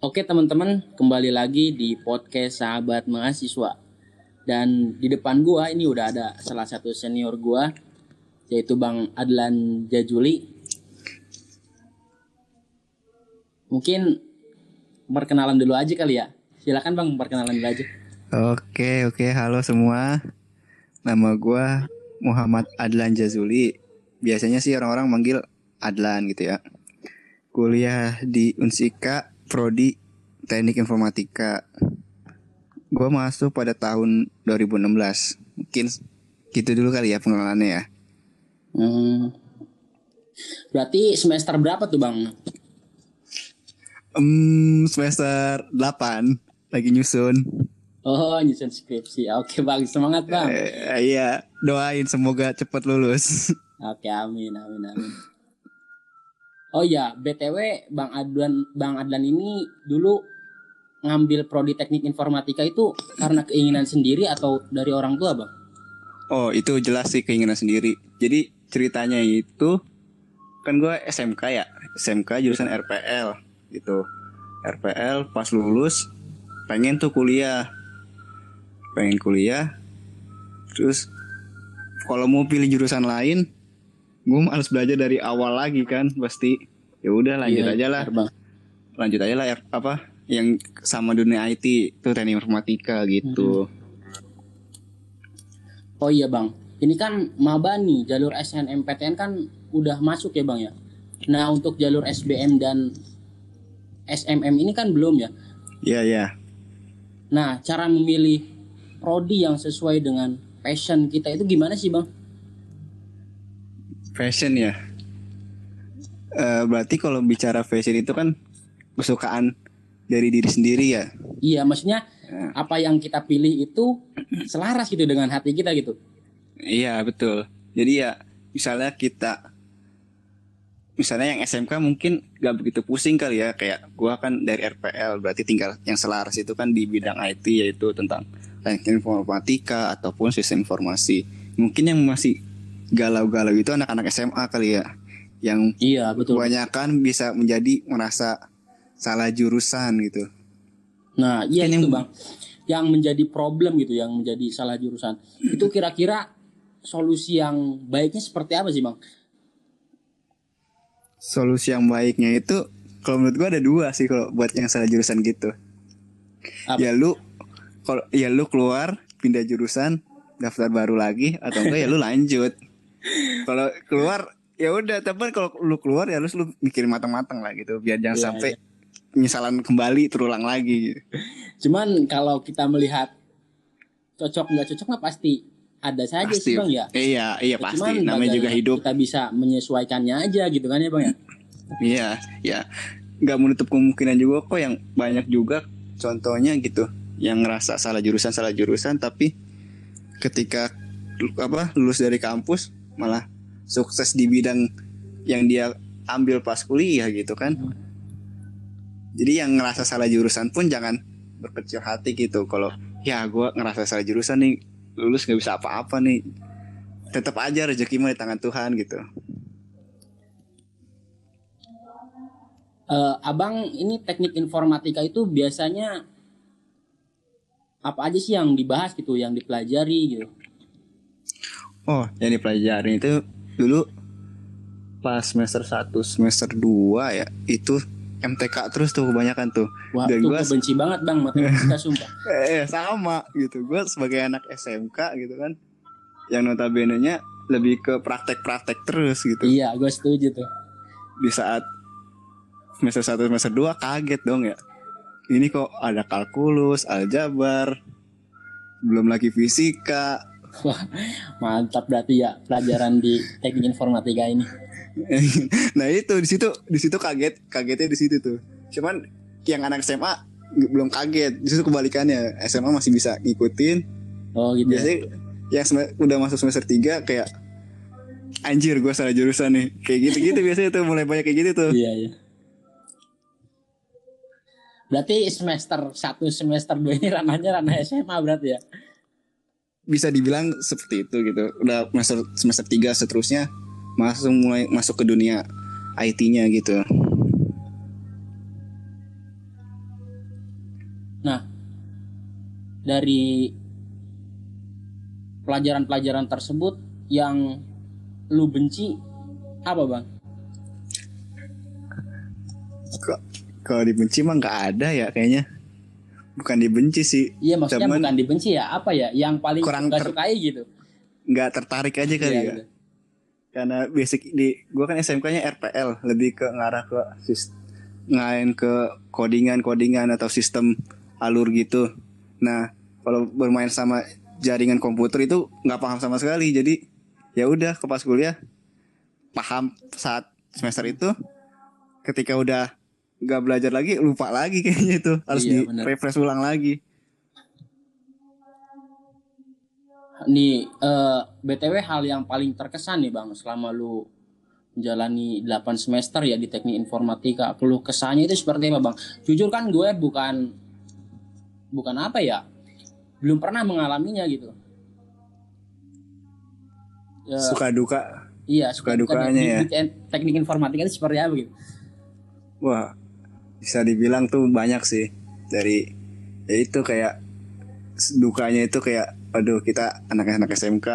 Oke teman-teman, kembali lagi di podcast Sahabat Mahasiswa. Dan di depan gua ini udah ada salah satu senior gua yaitu Bang Adlan Jajuli. Mungkin perkenalan dulu aja kali ya. Silakan Bang perkenalan dulu aja. Oke, oke, halo semua. Nama gua Muhammad Adlan Jazuli. Biasanya sih orang-orang manggil Adlan gitu ya. Kuliah di Unsika, prodi Teknik Informatika. Gua masuk pada tahun 2016. Mungkin gitu dulu kali ya pengenalannya ya. Hmm. Berarti semester berapa tuh Bang? Hmm, semester 8 lagi nyusun. Oh, nyusun skripsi. Oke Bang, semangat Bang. Eh, iya, doain semoga cepet lulus. Oke, amin, amin, amin. Oh iya, BTW Bang Adlan Bang Adlan ini dulu ngambil prodi teknik informatika itu karena keinginan sendiri atau dari orang tua, Bang? Oh, itu jelas sih keinginan sendiri. Jadi ceritanya itu kan gue SMK ya, SMK jurusan RPL gitu. RPL pas lulus pengen tuh kuliah, pengen kuliah. Terus kalau mau pilih jurusan lain, gue harus belajar dari awal lagi kan pasti. Ya udah lanjut Iya, aja lah, Bang. lanjut aja lah apa yang sama dunia IT tuh teknik informatika gitu. Oh iya, Bang. Ini kan maba nih, jalur SNMPTN kan udah masuk ya, Bang ya. Nah, untuk jalur SBM dan SMM ini kan belum ya. Iya ya. Nah, cara memilih prodi yang sesuai dengan passion kita itu gimana sih, Bang? Fashion ya. Eh, berarti kalau bicara fashion itu kan kesukaan dari diri sendiri ya. Iya, maksudnya Ya. apa yang kita pilih itu selaras gitu dengan hati kita gitu. Iya betul. Jadi ya misalnya kita misalnya yang SMK mungkin gak begitu pusing kali ya kayak gua kan dari RPL berarti tinggal yang selaras itu kan di bidang IT yaitu tentang teknik informatika ataupun sistem informasi. Mungkin yang masih galau-galau itu anak-anak SMA kali ya yang Iya, betul. kebanyakan bisa menjadi merasa salah jurusan gitu. Nah, iya itu, yang- Bang. Yang menjadi problem gitu, yang menjadi salah jurusan. Itu kira-kira solusi yang baiknya seperti apa sih, Bang? Solusi yang baiknya itu kalau menurut gua ada dua sih kalau buat yang salah jurusan gitu. Apa? Ya lu kalau ya lu keluar pindah jurusan daftar baru lagi atau enggak ya lu lanjut. Kalau keluar ya udah tapi kalau lu keluar ya harus lu mikirin matang-matang lah gitu biar jangan Iya, sampai penyesalan kembali terulang lagi gitu. Cuman kalau kita melihat cocok nggak cocok mah pasti ada saja Pasti. sih, Bang ya. Iya, iya pasti. Cuman Namanya juga hidup. Kita bisa menyesuaikannya aja gitu kan ya, Bang ya. Iya, ya. nggak menutup kemungkinan juga kok yang banyak juga contohnya gitu yang ngerasa salah jurusan salah jurusan tapi ketika apa lulus dari kampus malah sukses di bidang yang dia ambil pas kuliah gitu kan. Jadi yang ngerasa salah jurusan pun jangan berkecil hati gitu kalau ya gua ngerasa salah jurusan nih lulus nggak bisa apa-apa nih tetap aja rezeki mah di tangan Tuhan gitu. Eh, abang ini teknik informatika itu biasanya apa aja sih yang dibahas gitu, yang dipelajari gitu? Oh, yang dipelajarin itu dulu pas semester 1, semester 2 ya, itu MTK terus tuh kebanyakan tuh. Wah, Dan tuh gua- gua benci banget bang matematika sumpah. Eh, sama gitu. Gue sebagai anak SMK gitu kan, yang notabene-nya lebih ke praktek-praktek terus gitu. iya, gue setuju tuh. Di saat semester 1, semester 2 kaget dong ya. Ini kok ada kalkulus, aljabar, belum lagi fisika, Wah, mantap berarti ya pelajaran di teknik informatika ini. nah itu di situ di situ kaget kagetnya di situ tuh cuman yang anak SMA belum kaget di situ kebalikannya SMA masih bisa ngikutin Oh gitu. ya. biasanya yang sem- udah masuk semester 3 kayak anjir gue salah jurusan nih kayak gitu gitu biasanya tuh mulai banyak kayak gitu tuh Iya, iya. Berarti semester 1 semester 2 ini ranahnya ranah SMA berarti ya bisa dibilang seperti itu gitu udah semester semester tiga seterusnya masuk mulai masuk ke dunia IT-nya gitu nah dari pelajaran-pelajaran tersebut yang lu benci apa bang? Kok kalau dibenci mah nggak ada ya kayaknya. Bukan dibenci sih, Iya maksudnya Cuman- bukan dibenci ya apa ya? Yang paling Kurang ter- sukai gitu. nggak tertarik aja kali Iya, ya. gitu. Karena basic di gua kan SMK-nya RPL, lebih ke ngarah ke ngain ke codingan-codingan atau sistem alur gitu. Nah, kalau bermain sama jaringan komputer itu nggak paham sama sekali. Jadi ya udah ke pas kuliah paham saat semester itu ketika udah nggak belajar lagi lupa lagi kayaknya itu harus Iya, di bener. refresh ulang lagi. Nih eh, btw hal yang paling terkesan nih bang selama lu menjalani 8 semester ya di teknik informatika keluh kesahnya itu seperti apa bang? Jujur kan gue bukan bukan apa ya belum pernah mengalaminya gitu. Ya, Suka duka. iya suka suka duka dukanya di- ya. di teknik informatika itu seperti apa gitu? Wah, bisa dibilang tuh banyak sih dari ya itu kayak dukanya itu kayak aduh kita anak-anak SMK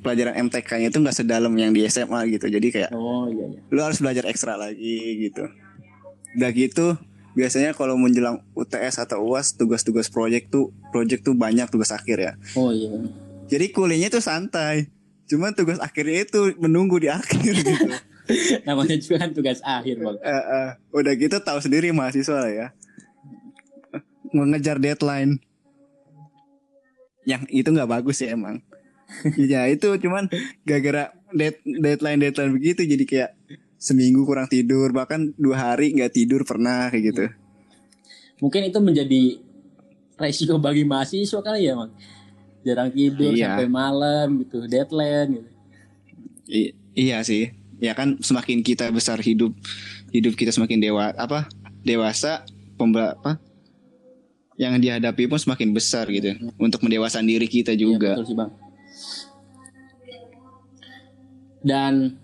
pelajaran MTK-nya itu nggak sedalam yang di SMA gitu. Jadi kayak Oh iya iya. lu harus belajar ekstra lagi gitu. Udah gitu biasanya kalau menjelang UTS atau UAS tugas-tugas proyek tuh proyek tuh banyak tugas akhir ya. Oh iya. Jadi kuliahnya tuh santai. Cuman tugas akhirnya itu menunggu di akhir gitu. Namanya juga kan tugas akhir bang. Eh, eh, udah gitu tahu sendiri mahasiswa lah ya mengejar deadline yang itu nggak bagus sih emang ya itu cuman gara-gara dead- deadline deadline begitu jadi kayak seminggu kurang tidur bahkan dua hari nggak tidur pernah kayak gitu Mungkin itu menjadi resiko bagi mahasiswa kali ya bang. Jarang tidur Iya. sampai malam gitu, deadline gitu. I- iya sih ya kan semakin kita besar hidup hidup kita semakin dewa apa dewasa pembela apa yang dihadapi pun semakin besar gitu untuk mendewasan diri kita Iya, juga betul sih bang. Dan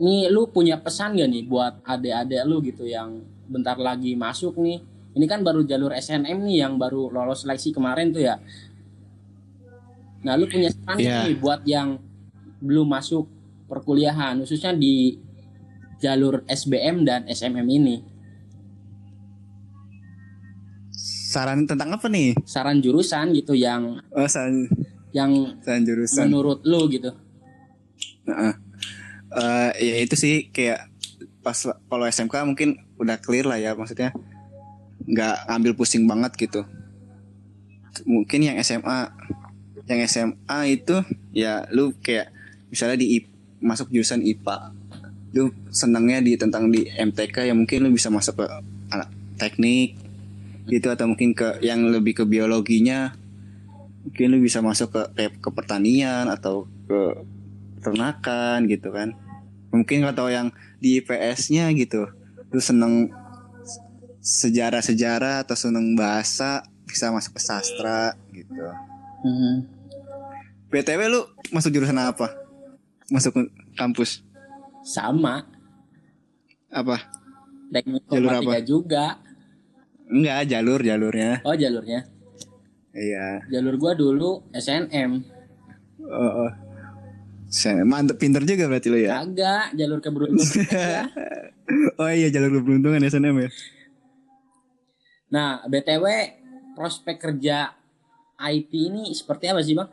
nih lu punya pesan gak nih buat adik-adik lu gitu yang bentar lagi masuk nih. Ini kan baru jalur SNM nih yang baru lolos seleksi kemarin tuh ya. Nah lu punya pesan Iya. nih buat yang belum masuk perkuliahan khususnya di jalur SBM dan SMM ini. saran tentang apa nih Saran jurusan gitu yang oh saran yang saran jurusan menurut lu gitu. Heeh. Eh, ya itu sih kayak pas kalau SMK mungkin udah clear lah ya maksudnya nggak ngambil pusing banget gitu mungkin yang SMA yang SMA itu ya lu kayak misalnya di IP masuk jurusan IPA lu senangnya di tentang di MTK ya mungkin lu bisa masuk ke anak teknik gitu atau mungkin ke yang lebih ke biologinya. Mungkin lu bisa masuk ke kayak ke pertanian atau ke peternakan gitu kan. Mungkin atau yang di IPS-nya gitu. Lu seneng sejarah-sejarah atau seneng bahasa bisa masuk ke sastra gitu. Mhm. BTW lu masuk jurusan apa masuk kampus Sama. apa teknik Jalur apa? juga. enggak jalur jalurnya Oh jalurnya. iya Jalur gua dulu SNM. oh, oh. Mantep pinter juga berarti lu ya Kagak, jalur keberuntungan. oh iya jalur keberuntungan SNM ya nah, BTW prospek kerja IT ini seperti apa sih, Bang?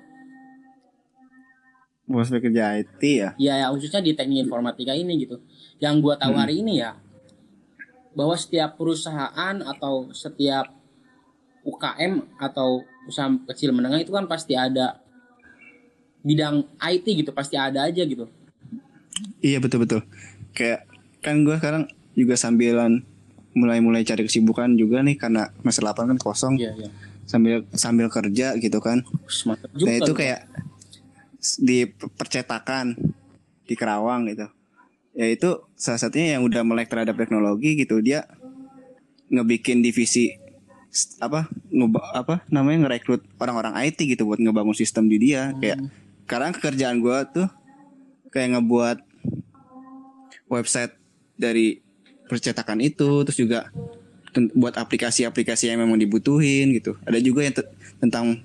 Bos kerja IT ya Ya, ya khususnya di teknik informatika ini gitu. Yang gua tahu Hmm. hari ini ya bahwa setiap perusahaan atau setiap UKM atau usaha kecil menengah itu kan pasti ada bidang IT gitu, pasti ada aja gitu. Iya betul betul. Kayak kan gue sekarang juga sambilan mulai-mulai cari kesibukan juga nih karena semester 8 kan kosong Iya, iya. sambil sambil kerja gitu kan. Mantap juga. Nah itu kayak di percetakan di Kerawang gitu. Ya itu salah satunya yang udah melek terhadap teknologi gitu dia ngebikin divisi apa ngeba, apa namanya ngerekrut orang-orang IT gitu buat ngebangun sistem di dia kayak sekarang kerjaan gua tuh kayak ngebuat website dari percetakan itu terus juga buat aplikasi-aplikasi yang memang dibutuhin gitu. Ada juga yang te- tentang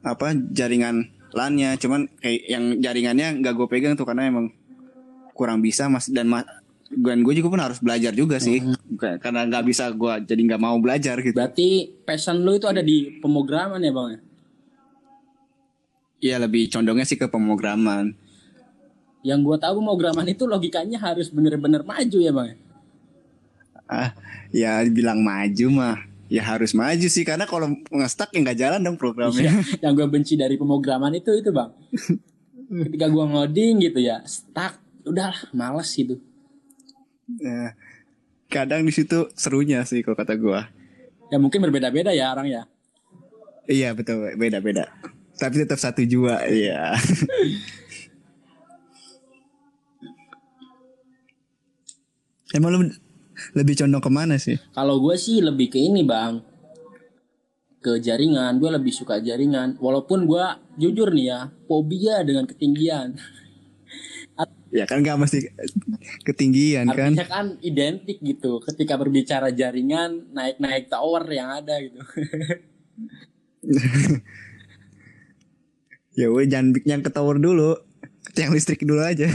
apa jaringan LAN-nya, cuman kayak yang jaringannya nggak gue pegang tuh karena emang kurang bisa mas dan ma- dan gue juga pun harus belajar juga sih Kayak- karena nggak bisa gue jadi nggak mau belajar gitu. Berarti passion lu itu ada di pemrograman ya bang? Iya lebih condongnya sih ke pemrograman. Yang gua tahu pemrograman itu logikanya harus bener-bener maju ya bang? Ah, ya bilang maju mah ya harus maju sih karena kalau ngestak ya nggak jalan dong programnya. Iya, yang gue benci dari pemrograman itu itu bang. Ketika gua ngoding gitu ya, stuck, udah males gitu. Nah, kadang di situ serunya sih kalau kata gua. Ya mungkin berbeda-beda ya orang ya. Iya betul beda-beda. Tapi tetap satu jua iya. Emang lu lebih condong ke mana sih? Kalau gue sih lebih ke ini bang, ke jaringan. Gue lebih suka jaringan. Walaupun gue jujur nih ya, fobia dengan ketinggian. Ya kan nggak mesti ketinggian kan? Artinya kan identik gitu. Ketika berbicara jaringan, naik-naik tower yang ada gitu. Ya udah jangan yang ke tower dulu, yang listrik dulu aja.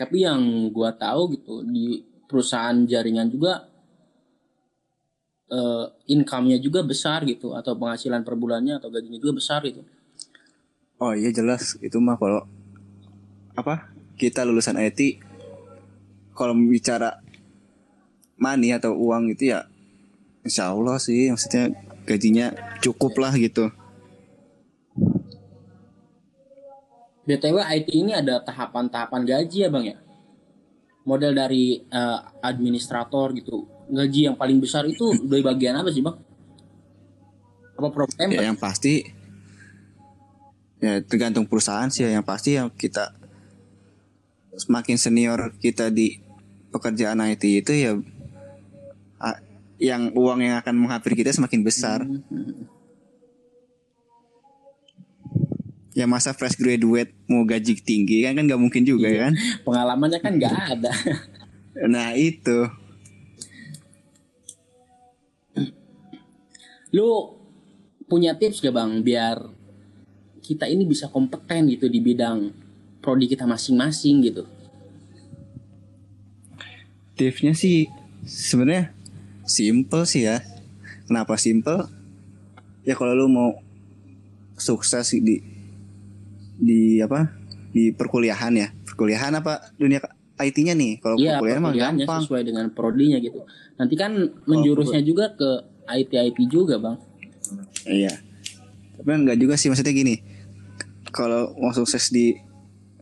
Tapi yang gue tahu gitu di perusahaan jaringan juga eh, income-nya juga besar gitu atau penghasilan per bulannya atau gajinya juga besar gitu. Oh iya jelas itu mah kalau apa kita lulusan IT kalau bicara money atau uang itu ya Insya Allah sih maksudnya gajinya cukup lah gitu. BTW IT ini ada tahapan-tahapan gaji ya bang ya? Model dari eh, administrator gitu. Gaji yang paling besar itu dari bagian apa sih bang? Apa program? Ya yang pasti ya tergantung perusahaan sih ya. yang pasti yang kita semakin senior kita di pekerjaan IT itu ya yang uang yang akan menghampiri kita semakin besar. Ya masa fresh graduate mau gaji tinggi kan kan nggak mungkin juga kan. Pengalamannya kan nggak ada. Nah itu Lu punya tips gak bang biar kita ini bisa kompeten gitu di bidang prodi kita masing-masing gitu? tipsnya sih sebenarnya simple sih ya. Kenapa simple? Ya kalau lu mau sukses di di apa? Di perkuliahan ya. Perkuliahan apa dunia IT-nya nih? Kalau Iya, perkuliahan mah gampang. sesuai dengan prodinya gitu. Nanti kan menjurusnya juga ke IT-IT juga bang. Iya. Tapi enggak juga sih maksudnya gini. Kalau mau sukses di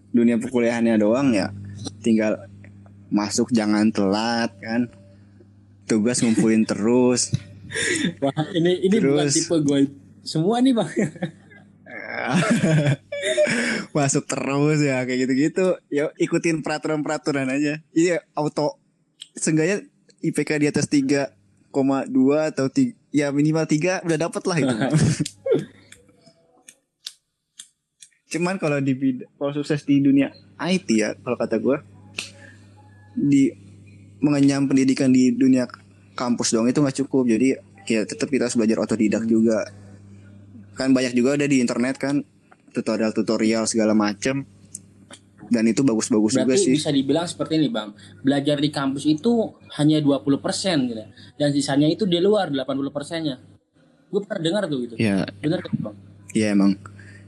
dunia perkuliahannya doang ya tinggal masuk jangan telat kan. Tugas ngumpulin terus. Wah ini ini bukan Terus. tipe gue semua nih bang. masuk terus ya kayak gitu-gitu. Ya ikutin peraturan-peraturan aja. Iya auto seenggaknya IPK di atas 3,2 atau tiga, ya minimal 3 udah dapet lah itu. Cuman kalau di kalau sukses di dunia IT ya kalau kata gue di mengenyam pendidikan di dunia kampus dong itu nggak cukup. Jadi ya tetap kita harus belajar otodidak juga. Kan banyak juga ada di internet kan tutorial-tutorial segala macam dan itu bagus-bagus juga Berarti sih bisa dibilang seperti ini bang. Belajar di kampus itu hanya 20% gitu. ya. Dan sisanya itu di luar 80 persennya. Gue pernah dengar tuh gitu. ya Bener kan bang? ya emang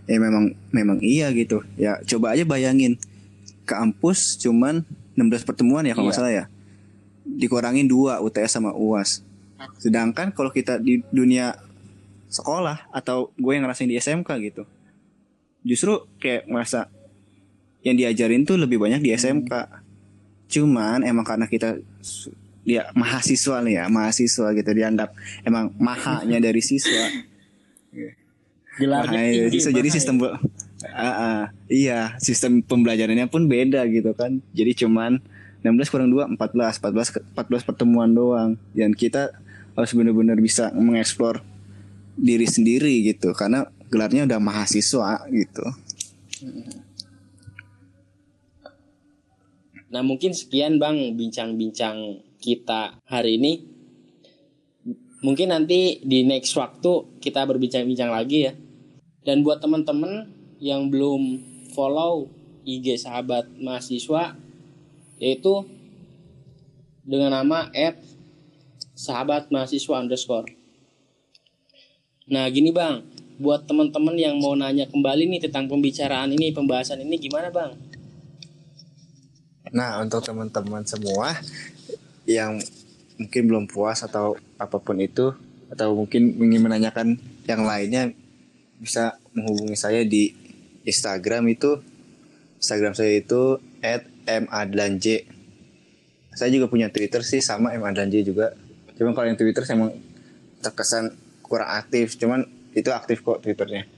ya memang memang iya gitu ya coba aja bayangin kampus cuman 16 pertemuan ya kalau nggak Iya. salah ya dikurangin dua UTS sama UAS sedangkan kalau kita di dunia sekolah atau gue yang ngerasain di SMK gitu justru kayak merasa yang diajarin tuh lebih banyak di SMK cuman emang karena kita dia mahasiswa nih ya mahasiswa gitu dianggap emang mahanya dari siswa Gelarnya tinggi. jadi maha sistem ya. Ah, ah. iya sistem pembelajarannya pun beda gitu kan jadi cuman 16 kurang 2 14 14 ke- 14 pertemuan doang dan kita harus benar-benar bisa mengeksplor diri sendiri gitu karena gelarnya udah mahasiswa gitu Nah mungkin sekian bang bincang-bincang kita hari ini. Mungkin nanti di next waktu kita berbincang-bincang lagi ya. Dan buat teman-teman yang belum follow IG sahabat mahasiswa yaitu dengan nama app sahabat mahasiswa underscore. Nah gini bang, buat teman-teman yang mau nanya kembali nih tentang pembicaraan ini, pembahasan ini gimana bang? Nah, untuk teman-teman semua yang mungkin belum puas atau apa pun itu atau mungkin ingin menanyakan yang lainnya bisa menghubungi saya di Instagram itu Instagram saya itu @madlanj. Saya juga punya Twitter sih sama madlanj juga. Cuma kalau yang Twitter saya emang terkesan kurang aktif, cuman itu aktif kok Twitternya.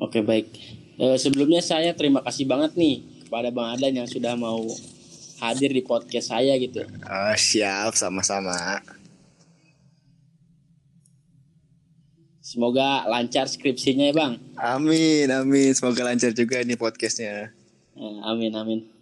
Oke baik. Eh, sebelumnya saya terima kasih banget nih kepada Bang Adlan yang sudah mau hadir di podcast saya gitu. Oh, siap sama-sama. Semoga lancar skripsinya ya Bang. Amin, amin. Semoga lancar juga nih podcastnya. Eh, amin amin.